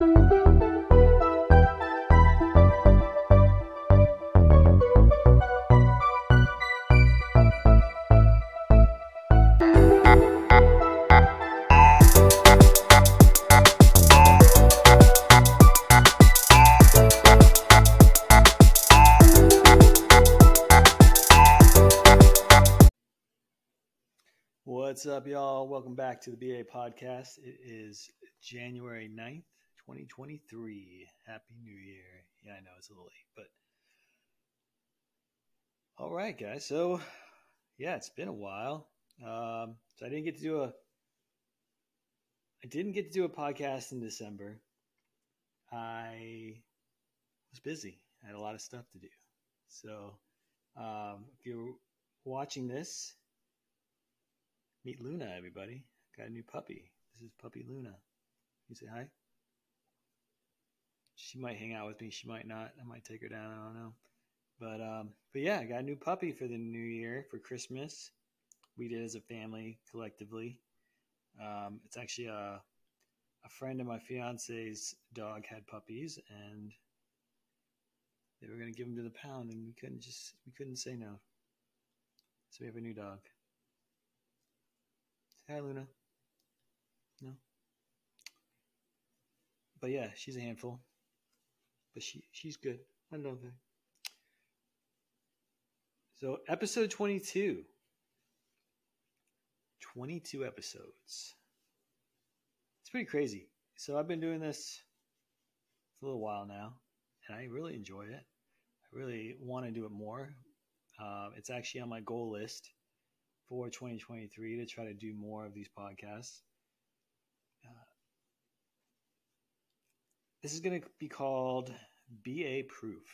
What's up, y'all? Welcome back to the BA podcast. It is January 9th, 2023. Happy New Year. Yeah, I know it's a little late, but all right, guys. So, yeah, it's been a while. Um, so I didn't get to do a I didn't get to do a podcast in December. I was busy. I had a lot of stuff to do. So, um, if you're watching this, Meet Luna, everybody. Got a new puppy. This is puppy Luna. You say hi? She might hang out with me. She might not. I might take her down. I don't know. But um, but yeah, I got a new puppy for the new year for Christmas. We did as a family collectively. Um, it's actually a a friend of my fiance's dog had puppies, and they were going to give them to the pound, and we couldn't just we couldn't say no. So we have a new dog. Hi, Luna. No. But yeah, she's a handful. But she she's good. I love her. So episode 22. 22 episodes. It's pretty crazy. So I've been doing this for a little while now, and I really enjoy it. I really want to do it more. Uh, it's actually on my goal list for 2023 to try to do more of these podcasts. This is going to be called BA Proof.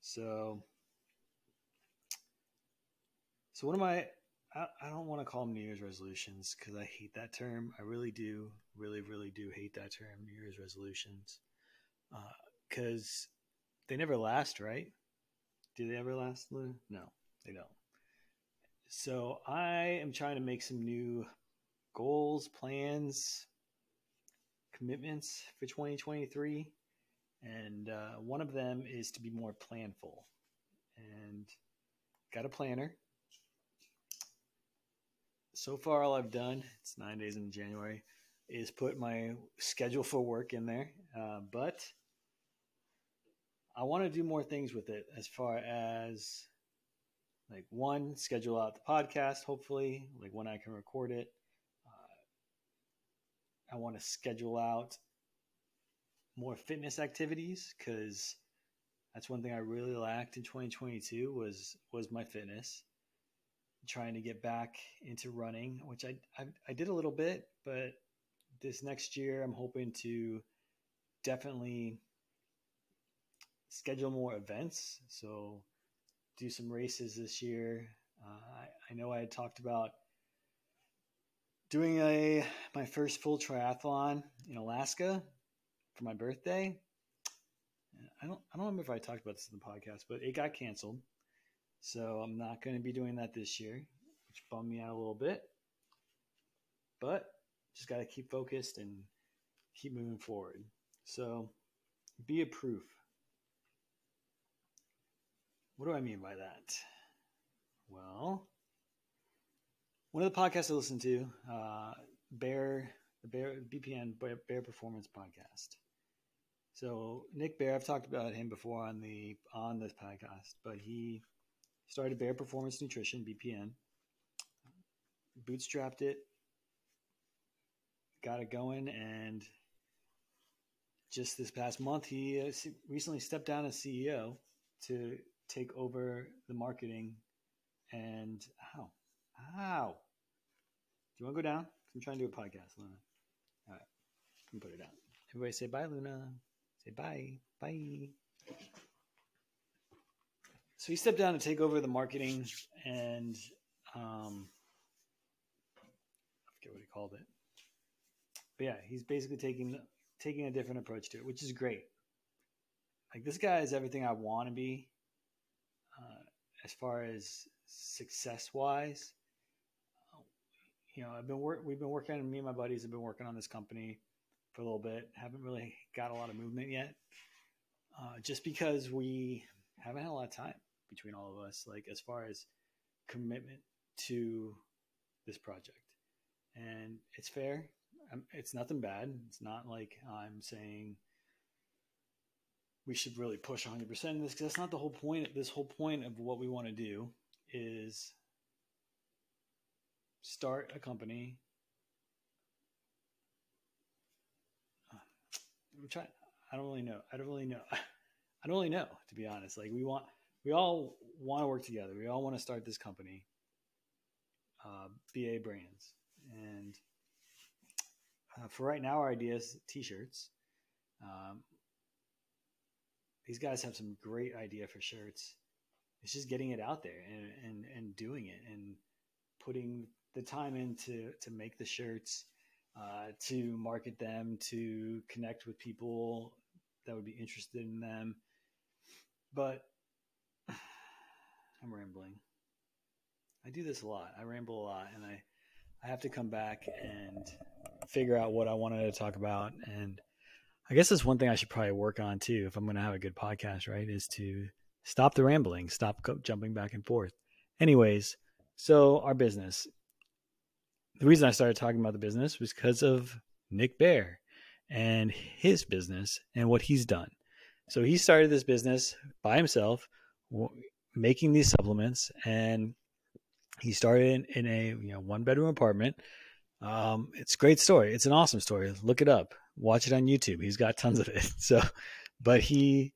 So, so what am I? I, I don't want to call them New Year's resolutions because I hate that term. I really do, really, really do hate that term, New Year's resolutions, because uh, they never last, right? Do they ever last, Lou? No, they don't. So I am trying to make some new goals, plans, commitments for 2023. And uh, one of them is to be more planful. And got a planner. So far, all I've done, it's nine days in January, is put my schedule for work in there. Uh, but I want to do more things with it as far as like one schedule out the podcast hopefully like when i can record it i want to schedule out more fitness activities because that's one thing i really lacked in 2022 was was my fitness trying to get back into running which I, I i did a little bit but this next year i'm hoping to definitely schedule more events so do some races this year. Uh, I, I, know I had talked about doing a my first full triathlon in Alaska for my birthday. I don't I don't remember if I talked about this in the podcast, but it got canceled. So I'm not going to be doing that this year, which bummed me out a little bit. But just got to keep focused and keep moving forward. So be a proof. What do I mean by that? Well, one of the podcasts I listen to, uh, Bear, the Bear BPN Bear Performance Podcast. So Nick Bear, I've talked about him before on the on this podcast, but he started Bear Performance Nutrition (BPN), bootstrapped it, got it going, and just this past month, he uh, recently stepped down as CEO to take over the marketing and how? How? Do you want to go down? I'm trying to do a podcast, Luna. All right. Me put it down. Everybody say bye, Luna. Say bye. Bye. So he stepped down to take over the marketing and um, I forget what he called it. But yeah, he's basically taking taking a different approach to it, which is great. Like this guy is everything I want to be as far as success wise, you know, I've been work. We've been working. On me and my buddies have been working on this company for a little bit. Haven't really got a lot of movement yet, uh, just because we haven't had a lot of time between all of us, like as far as commitment to this project. And it's fair. Um, it's nothing bad. It's not like I'm saying we should really push 100% in this because that's not the whole point. This whole point of what we want to do is start a company. I'm trying. I don't really know. I don't really know. I don't really know, to be honest. Like we want, we all want to work together. We all want to start this company, uh, BA Brands, and uh, for right now, our idea is t-shirts. Um, these guys have some great idea for shirts. It's just getting it out there and, and, and doing it and putting the time in to, to make the shirts, uh, to market them, to connect with people that would be interested in them. But I'm rambling. I do this a lot. I ramble a lot and I, I have to come back and figure out what I wanted to talk about and I guess that's one thing I should probably work on too if I'm going to have a good podcast, right? Is to stop the rambling, stop jumping back and forth. Anyways, so our business. The reason I started talking about the business was because of Nick Bear and his business and what he's done. So he started this business by himself, making these supplements, and he started in, a you know one bedroom apartment. Um, it's a great story. It's an awesome story. Look it up watch it on YouTube. He's got tons of it. So, but he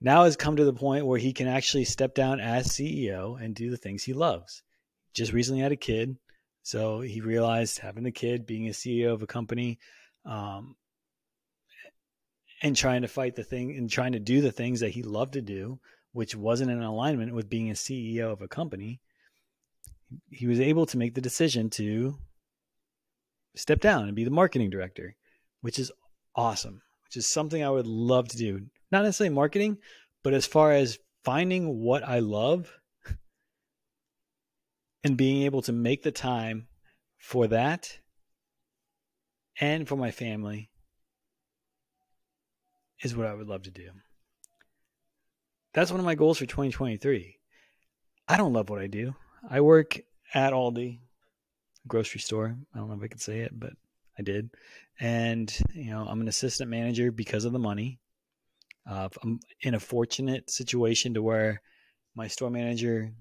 now has come to the point where he can actually step down as CEO and do the things he loves. Just recently had a kid. So he realized having the kid, being a CEO of a company, um, and trying to fight the thing and trying to do the things that he loved to do, which wasn't in alignment with being a CEO of a company, he was able to make the decision to step down and be the marketing director which is awesome, which is something I would love to do. Not necessarily marketing, but as far as finding what I love and being able to make the time for that and for my family is what I would love to do. That's one of my goals for 2023. I don't love what I do. I work at Aldi, grocery store. I don't know if I could say it, but I did. And, you know, I'm an assistant manager because of the money. Uh, I'm in a fortunate situation to where my store manager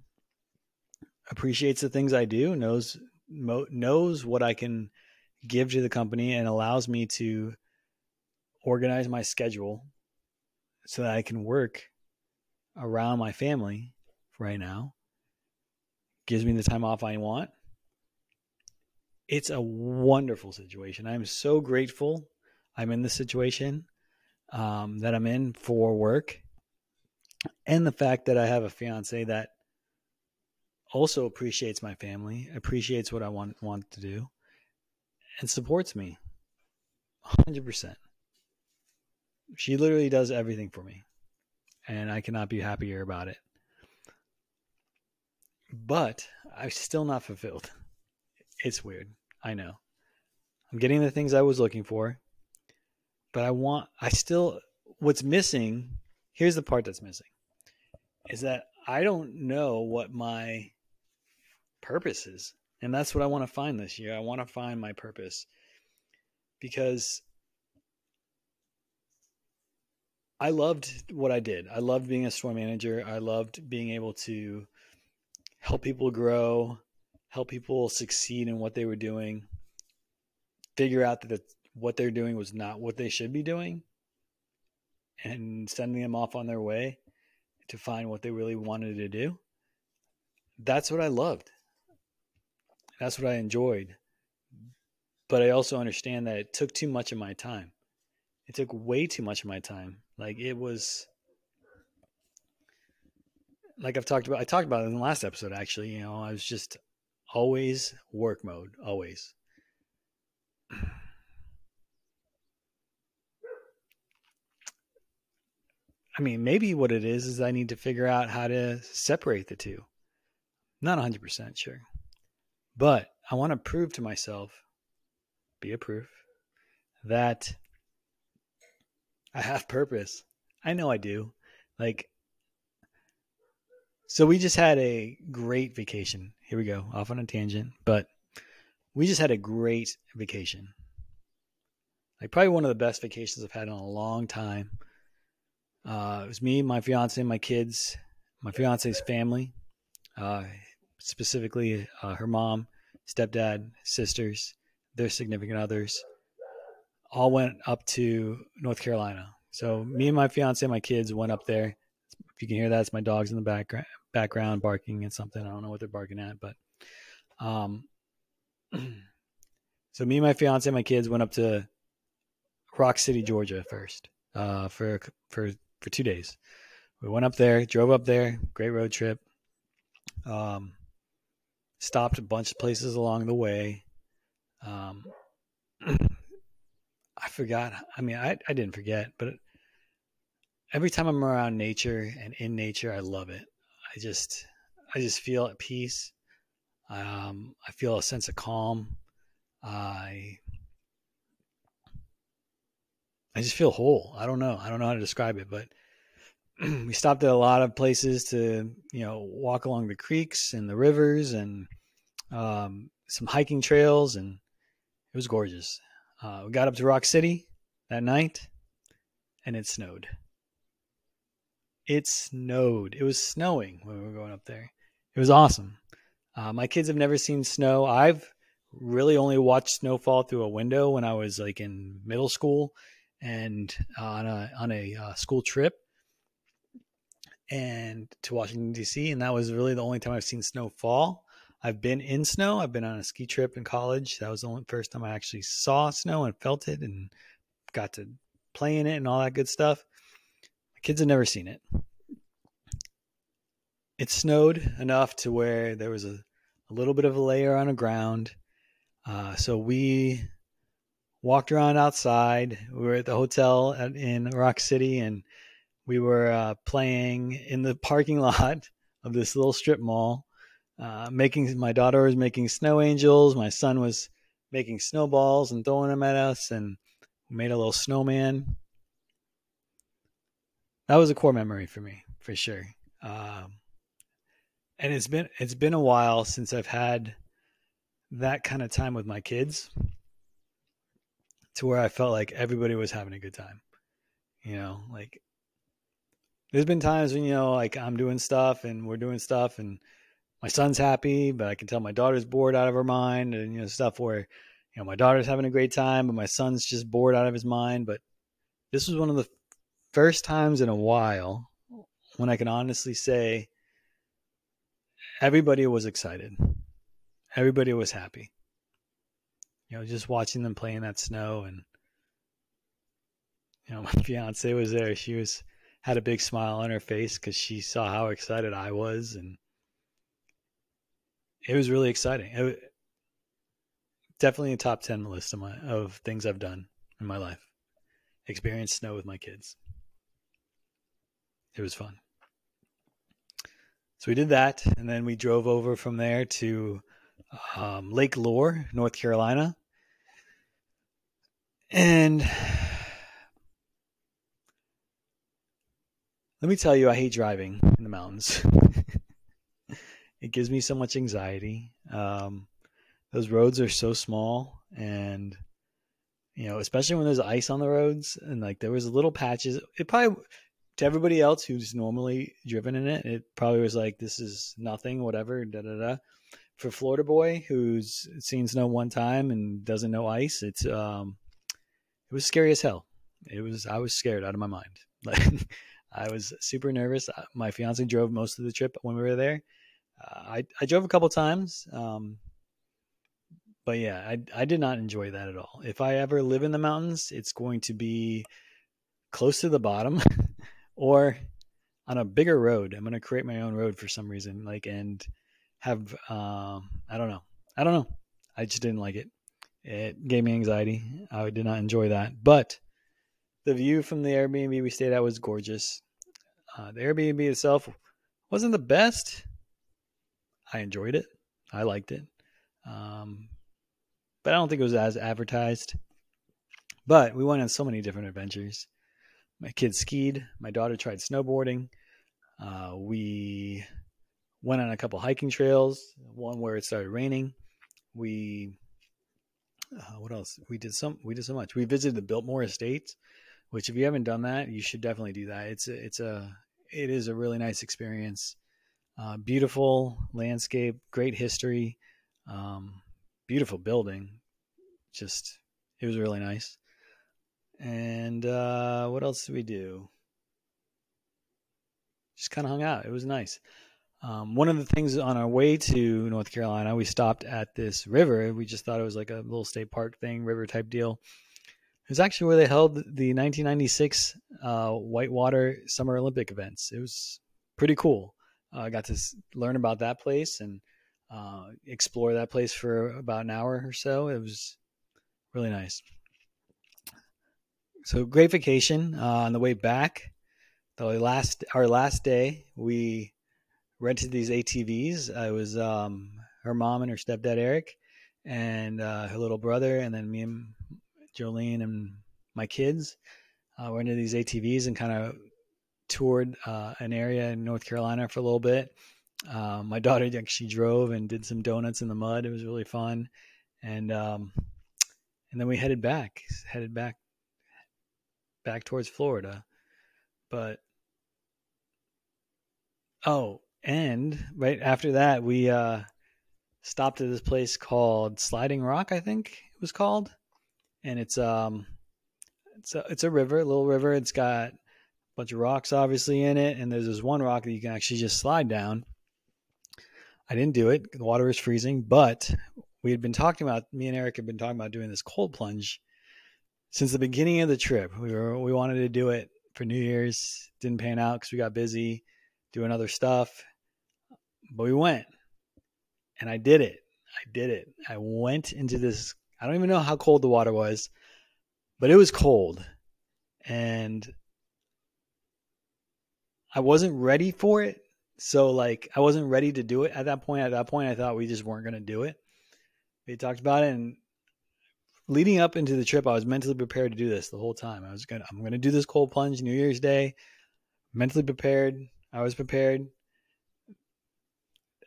appreciates the things I do, knows knows what I can give to the company, and allows me to organize my schedule so that I can work around my family right now. Gives me the time off I want it's a wonderful situation. I'm so grateful I'm in this situation um, that I'm in for work, and the fact that I have a fiance that also appreciates my family, appreciates what I want want to do, and supports me, hundred percent. She literally does everything for me, and I cannot be happier about it. But I'm still not fulfilled. It's weird. I know. I'm getting the things I was looking for, but I want, I still, what's missing, here's the part that's missing, is that I don't know what my purpose is. And that's what I want to find this year. I want to find my purpose because I loved what I did. I loved being a store manager. I loved being able to help people grow, help people succeed in what they were doing, figure out that what they're doing was not what they should be doing, and sending them off on their way to find what they really wanted to do. That's what I loved. That's what I enjoyed. But I also understand that it took too much of my time. It took way too much of my time. Like it was like I've talked about I talked about it in the last episode actually, you know, I was just always work mode, always. I mean, maybe what it is is I need to figure out how to separate the two. Not 100% sure. But I want to prove to myself, be a proof, that I have purpose. I know I do. Like, so we just had a great vacation. Here we go, off on a tangent, but we just had a great vacation. Like, probably one of the best vacations I've had in a long time. Uh, it was me, my fiance, my kids, my fiance's family, uh, specifically uh, her mom, stepdad, sisters, their significant others, all went up to North Carolina. So me and my fiance and my kids went up there. If you can hear that, it's my dogs in the background background barking at something. I don't know what they're barking at, but um so me and my fiance and my kids went up to Rock City, Georgia first. Uh for for for 2 days. We went up there, drove up there, great road trip. Um stopped a bunch of places along the way. Um I forgot. I mean, I, I didn't forget, but every time I'm around nature and in nature, I love it. I just, I just feel at peace. Um, I feel a sense of calm. I, I just feel whole. I don't know. I don't know how to describe it, but we stopped at a lot of places to, you know, walk along the creeks and the rivers and um, some hiking trails, and it was gorgeous. Uh, we got up to Rock City that night, and it snowed. It snowed. It was snowing when we were going up there. It was awesome. Uh, my kids have never seen snow. I've really only watched snowfall through a window when I was like in middle school and uh, on a on a uh, school trip and to Washington D.C. and that was really the only time I've seen snow fall. I've been in snow. I've been on a ski trip in college. That was the only first time I actually saw snow and felt it and got to play in it and all that good stuff. My kids have never seen it. It snowed enough to where there was a, a little bit of a layer on the ground. Uh, so we walked around outside. We were at the hotel at, in Rock City and we were uh, playing in the parking lot of this little strip mall uh, making my daughter was making snow angels. My son was making snowballs and throwing them at us, and made a little snowman. That was a core memory for me, for sure. Um, and it's been it's been a while since I've had that kind of time with my kids, to where I felt like everybody was having a good time. You know, like there's been times when you know, like I'm doing stuff and we're doing stuff and my son's happy, but I can tell my daughter's bored out of her mind, and you know stuff where you know my daughter's having a great time, but my son's just bored out of his mind. But this was one of the first times in a while when I can honestly say everybody was excited, everybody was happy. You know, just watching them play in that snow, and you know, my fiance was there. She was had a big smile on her face because she saw how excited I was, and it was really exciting. It, definitely a top 10 list of my of things I've done in my life. Experience snow with my kids. It was fun. So we did that, and then we drove over from there to um, Lake Lure, North Carolina. And let me tell you, I hate driving in the mountains. it gives me so much anxiety. Um, those roads are so small, and you know, especially when there's ice on the roads, and like there was little patches. It probably to everybody else who's normally driven in it, it probably was like this is nothing, whatever. Da da da. For Florida boy who's seen snow one time and doesn't know ice, it's um, it was scary as hell. It was I was scared out of my mind. Like I was super nervous. My fiance drove most of the trip when we were there uh, I I drove a couple times, um, but yeah, I I did not enjoy that at all. If I ever live in the mountains, it's going to be close to the bottom, or on a bigger road. I'm going to create my own road for some reason, like and have um, I don't know, I don't know. I just didn't like it. It gave me anxiety. I did not enjoy that, but the view from the Airbnb we stayed at was gorgeous. Uh, the Airbnb itself wasn't the best, I enjoyed it. I liked it. Um, but I don't think it was as advertised. but we went on so many different adventures. My kids skied. My daughter tried snowboarding. Uh, we went on a couple hiking trails. One where it started raining. We uh, what else? We did some. We did so much. We visited the Biltmore Estates, which if you haven't done that, you should definitely do that. It's a, it's a it is a really nice experience. Uh, beautiful landscape, great history, um, beautiful building. Just it was really nice. And uh, what else did we do? Just kind of hung out. It was nice. Um, one of the things on our way to North Carolina, we stopped at this river. We just thought it was like a little state park thing, river type deal. It was actually where they held the 1996 uh, Whitewater Summer Olympic events. It was pretty cool. Uh, I got to learn about that place and uh, explore that place for about an hour or so. It was really nice. So great vacation. Uh, on the way back, the last our last day, we rented these ATVs. I was um, her mom and her stepdad Eric, and uh, her little brother, and then me and Jolene and my kids. Uh, rented these ATVs and kind of toured uh, an area in North Carolina for a little bit. Um, my daughter actually drove and did some donuts in the mud. It was really fun, and um, and then we headed back, headed back, back towards Florida. But oh, and right after that, we uh, stopped at this place called Sliding Rock, I think it was called, and it's um, it's a it's a river, a little river. It's got a bunch of rocks obviously in it, and there's this one rock that you can actually just slide down. I didn't do it; the water was freezing, but we had been talking about me and Eric had been talking about doing this cold plunge since the beginning of the trip. We were we wanted to do it for New Year's, didn't pan out because we got busy doing other stuff but we went and I did it. I did it. I went into this. I don't even know how cold the water was, but it was cold. And I wasn't ready for it. So, like, I wasn't ready to do it at that point. At that point, I thought we just weren't going to do it. We talked about it. And leading up into the trip, I was mentally prepared to do this the whole time. I was going to, I'm going to do this cold plunge New Year's Day. Mentally prepared. I was prepared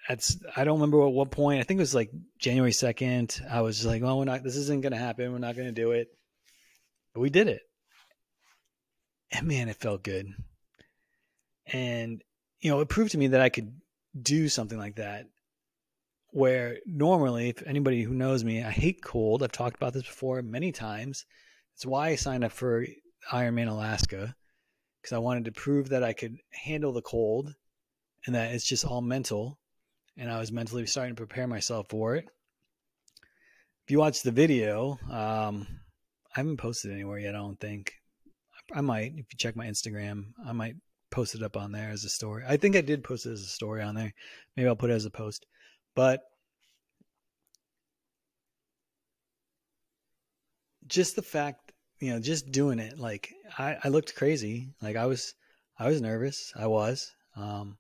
I don't remember at what point. I think it was like January second. I was like, "Well, we're not. This isn't going to happen. We're not going to do it." But we did it, and man, it felt good. And you know, it proved to me that I could do something like that. Where normally, if anybody who knows me, I hate cold. I've talked about this before many times. It's why I signed up for Ironman Alaska because I wanted to prove that I could handle the cold and that it's just all mental and I was mentally starting to prepare myself for it. If you watch the video, um, I haven't posted anywhere yet. I don't think. I might if you check my Instagram. I might post it up on there as a story. I think I did post it as a story on there. Maybe I'll put it as a post. But just the fact, you know, just doing it, like I, I looked crazy. Like I was, I was nervous. I was. Um,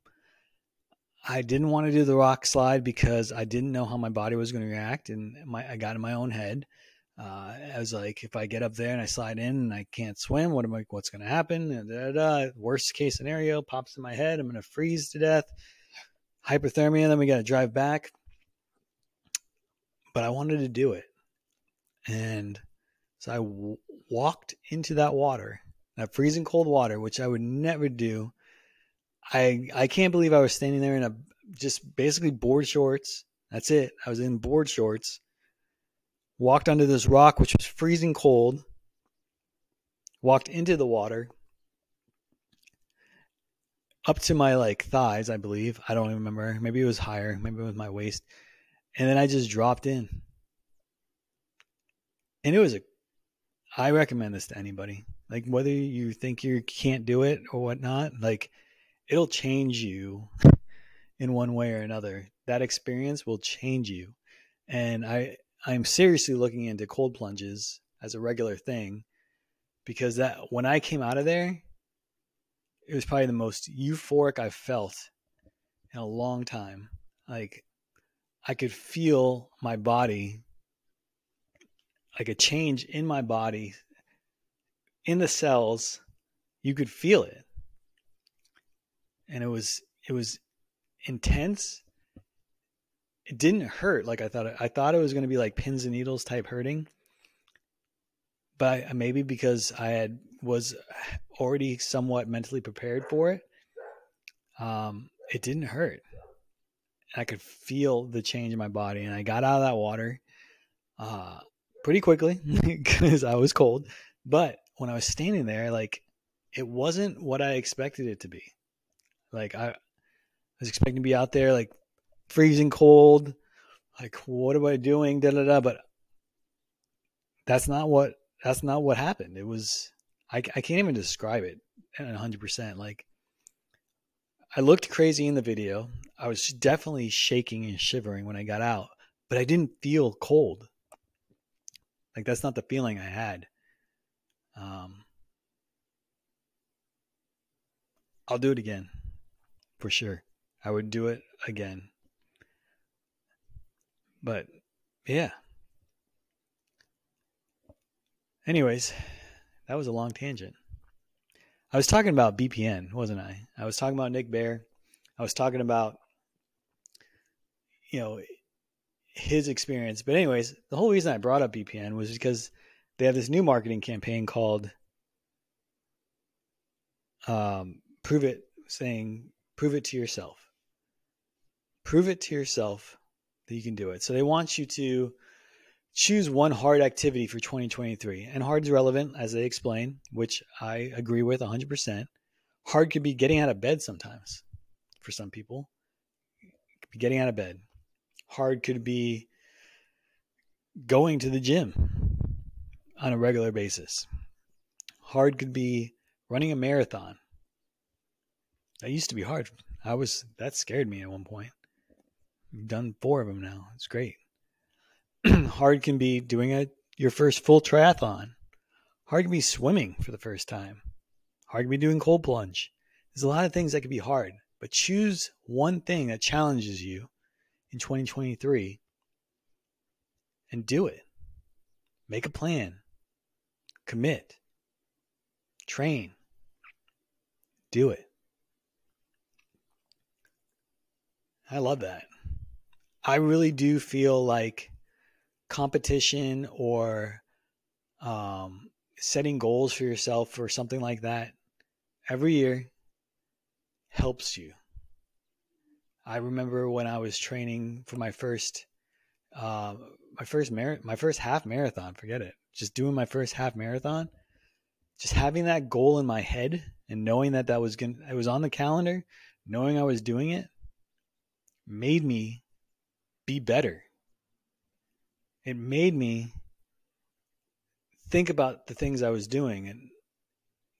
I didn't want to do the rock slide because I didn't know how my body was going to react, and my I got in my own head. Uh, I was like, if I get up there and I slide in and I can't swim, what am I? What's going to happen? And da, da, da. Worst case scenario pops in my head. I'm going to freeze to death, hypothermia. Then we got to drive back. But I wanted to do it, and so I w- walked into that water, that freezing cold water, which I would never do I I can't believe I was standing there in a just basically board shorts. That's it. I was in board shorts. Walked onto this rock which was freezing cold. Walked into the water. Up to my like thighs, I believe. I don't even remember. Maybe it was higher. Maybe it was my waist. And then I just dropped in. And it was a I recommend this to anybody. Like whether you think you can't do it or whatnot, like it'll change you in one way or another. That experience will change you. And I I'm seriously looking into cold plunges as a regular thing because that when I came out of there, it was probably the most euphoric I've felt in a long time. Like I could feel my body like a change in my body in the cells, you could feel it. And it was it was intense. It didn't hurt like I thought. It, I thought it was going to be like pins and needles type hurting, but I, maybe because I had was already somewhat mentally prepared for it, um, it didn't hurt. I could feel the change in my body, and I got out of that water uh, pretty quickly because I was cold. But when I was standing there, like it wasn't what I expected it to be. Like I, I was expecting to be out there like freezing cold. Like what am I doing? Da da da. But that's not what that's not what happened. It was I I can't even describe it hundred percent. Like I looked crazy in the video. I was definitely shaking and shivering when I got out, but I didn't feel cold. Like that's not the feeling I had. Um, I'll do it again for sure. I would do it again. But yeah. Anyways, that was a long tangent. I was talking about BPN, wasn't I? I was talking about Nick Bear. I was talking about you know his experience. But anyways, the whole reason I brought up BPN was because they have this new marketing campaign called um, "Prove It," saying "Prove it to yourself." Prove it to yourself that you can do it. So they want you to choose one hard activity for 2023. And hard is relevant, as they explain, which I agree with 100%. Hard could be getting out of bed sometimes for some people. getting out of bed. Hard could be going to the gym on a regular basis. Hard could be running a marathon. That used to be hard. I was that scared me at one point. I've done four of them now. It's great. hard can be doing a your first full triathlon. Hard can be swimming for the first time. Hard can be doing cold plunge. There's a lot of things that could be hard, but choose one thing that challenges you in 2023 and do it. Make a plan. Commit. Train. Do it. I love that. I really do feel like competition or um, setting goals for yourself or something like that every year helps you. I remember when I was training for my first, uh, my first mar- my first half marathon. Forget it. Just doing my first half marathon. Just having that goal in my head and knowing that that was going, it was on the calendar, knowing I was doing it, made me be better. It made me think about the things I was doing. And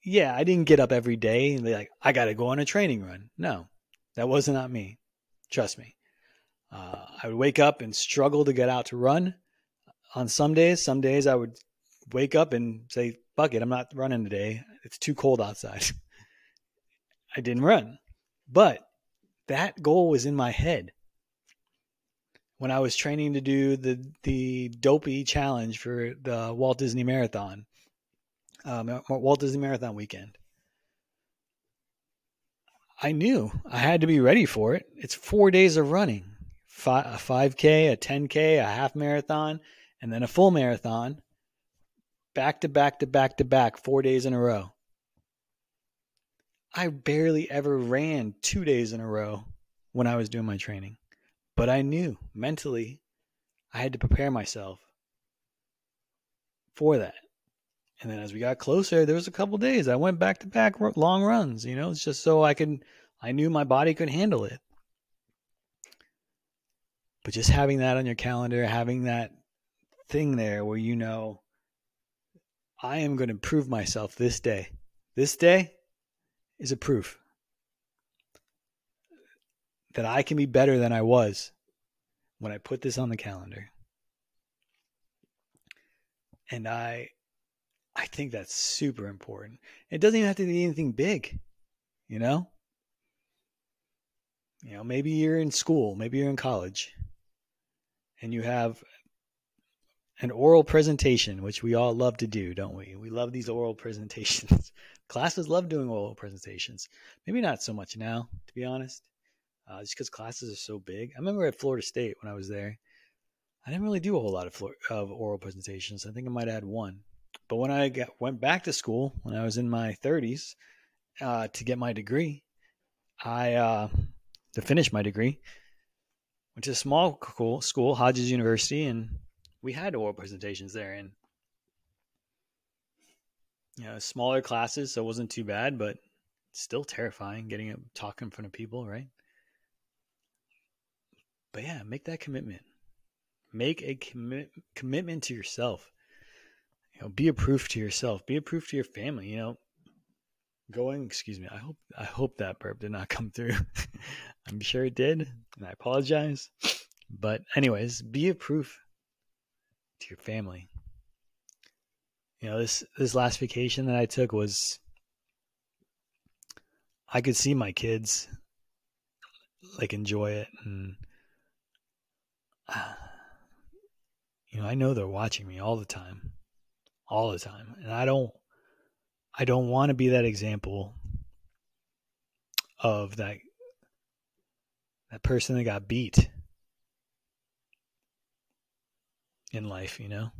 yeah, I didn't get up every day and be like, I got to go on a training run. No, that was not me. Trust me. Uh, I would wake up and struggle to get out to run. On some days, some days I would wake up and say, "Fuck it, I'm not running today. It's too cold outside." I didn't run, but that goal was in my head when I was training to do the the dopey challenge for the Walt Disney Marathon, um, Walt Disney Marathon weekend. I knew I had to be ready for it. It's four days of running Five, a 5K, a 10K, a half marathon, and then a full marathon back to back to back to back, four days in a row. I barely ever ran two days in a row when I was doing my training, but I knew mentally I had to prepare myself for that. And then as we got closer, there was a couple days I went back to back long runs. You know, it's just so I could, I knew my body could handle it. But just having that on your calendar, having that thing there where you know, I am going to prove myself this day. This day is a proof that I can be better than I was when I put this on the calendar. And I I think that's super important. It doesn't even have to be anything big, you know? You know, maybe you're in school, maybe you're in college, and you have an oral presentation, which we all love to do, don't we? We love these oral presentations. classes love doing oral presentations. Maybe not so much now, to be honest, uh, just because classes are so big. I remember at Florida State when I was there, I didn't really do a whole lot of, of oral presentations. I think I might have had one. But when I got, went back to school when I was in my 30s uh, to get my degree, I uh, to finish my degree went to a small school, Hodges University, and we had oral presentations there. And you know, smaller classes, so it wasn't too bad, but still terrifying getting up talking in front of people, right? But yeah, make that commitment. Make a commi- commitment to yourself. You know, be a proof to yourself. Be a proof to your family. You know, going. Excuse me. I hope. I hope that burp did not come through. I'm sure it did, and I apologize. But anyways, be a proof to your family. You know this this last vacation that I took was I could see my kids like enjoy it and you know I know they're watching me all the time all the time. And I don't I don't want to be that example of that that person that got beat in life, you know?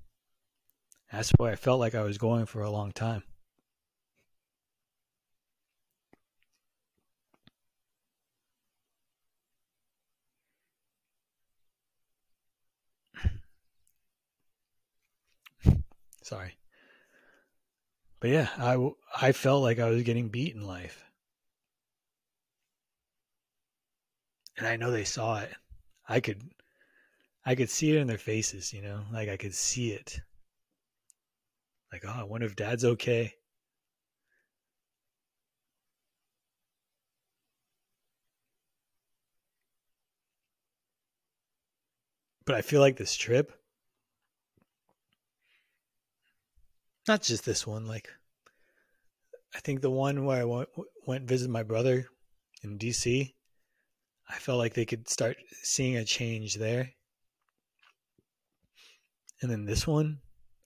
That's why I felt like I was going for a long time. Sorry. But yeah, I, I felt like I was getting beat in life. And I know they saw it. I could I could see it in their faces, you know? Like I could see it. Like, oh, I wonder if dad's okay. But I feel like this trip, not just this one, like, I think the one where I went, went visit my brother in DC, I felt like they could start seeing a change there. And then this one,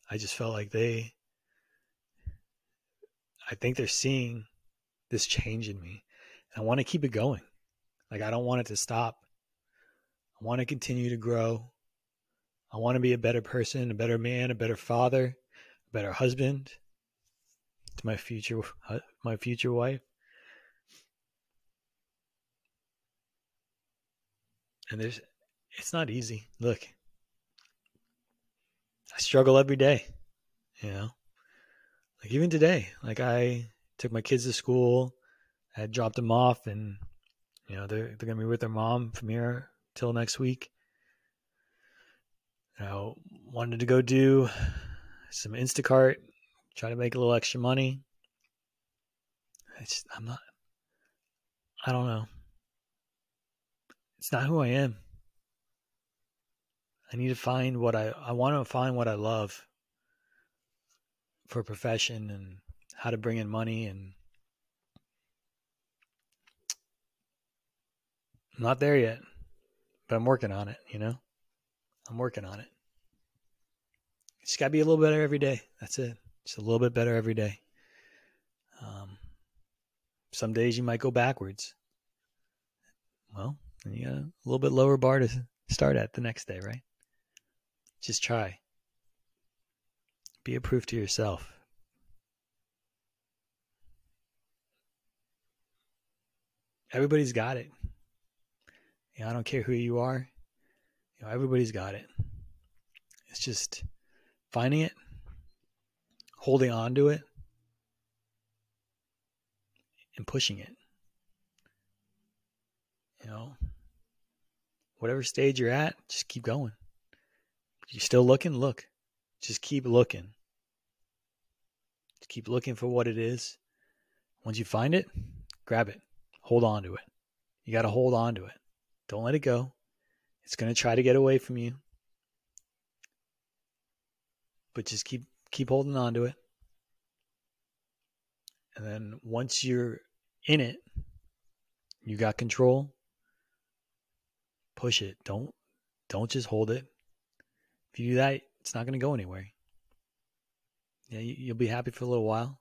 I just felt like they I think they're seeing this change in me. I want to keep it going. Like I don't want it to stop. I want to continue to grow. I want to be a better person, a better man, a better father, a better husband to my future uh, my future wife. And there's it's not easy. Look. I struggle every day, you know like even today, like I took my kids to school, I dropped them off, and you know they're they're gonna be with their mom from here till next week. You know, wanted to go do some Instacart, try to make a little extra money. It's I'm not. I don't know. It's not who I am. I need to find what I I want to find what I love for a profession and how to bring in money and I'm not there yet, but I'm working on it, you know? I'm working on it. It's got to be a little better every day. That's it. Just a little bit better every day. Um, some days you might go backwards. Well, you got a little bit lower bar to start at the next day, right? Just try. Be a proof to yourself. Everybody's got it. You know, I don't care who you are. You know, everybody's got it. It's just finding it, holding on to it, and pushing it. You know, whatever stage you're at, just keep going. You're still looking, look. Just keep looking. Just keep looking for what it is. Once you find it, grab it. Hold on to it. You got to hold on to it. Don't let it go. It's going to try to get away from you. But just keep keep holding on to it. And then once you're in it, you got control. Push it. Don't don't just hold it. If you do that, it's not going to go anywhere. Yeah, you, will be happy for a little while.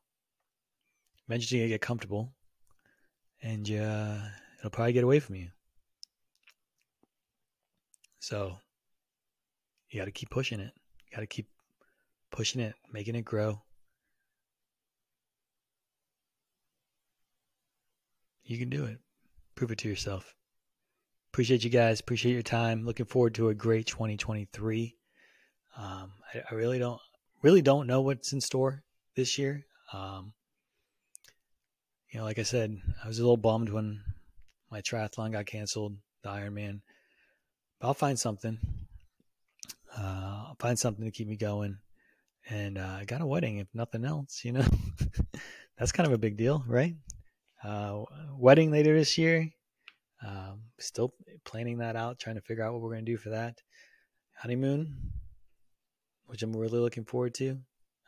Eventually, you get comfortable, and uh, it'll probably get away from you. So, you got to keep pushing it. You got to keep pushing it, making it grow. You can do it. Prove it to yourself. Appreciate you guys. Appreciate your time. Looking forward to a great 2023. Um, I, I, really don't really don't know what's in store this year. Um, you know, like I said, I was a little bummed when my triathlon got canceled, the Ironman. But I'll find something. Uh, I'll find something to keep me going. And uh, I got a wedding, if nothing else. You know, that's kind of a big deal, right? Uh, wedding later this year. Um, still planning that out, trying to figure out what we're going to do for that. Honeymoon, which I'm really looking forward to.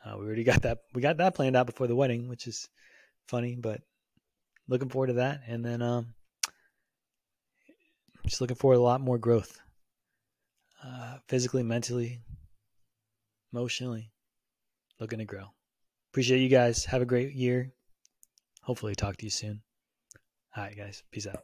Uh, we already got that. We got that planned out before the wedding, which is funny, but looking forward to that. And then um, just looking forward to a lot more growth, uh, physically, mentally, emotionally. Looking to grow. Appreciate you guys. Have a great year. Hopefully, talk to you soon. All right, guys. Peace out.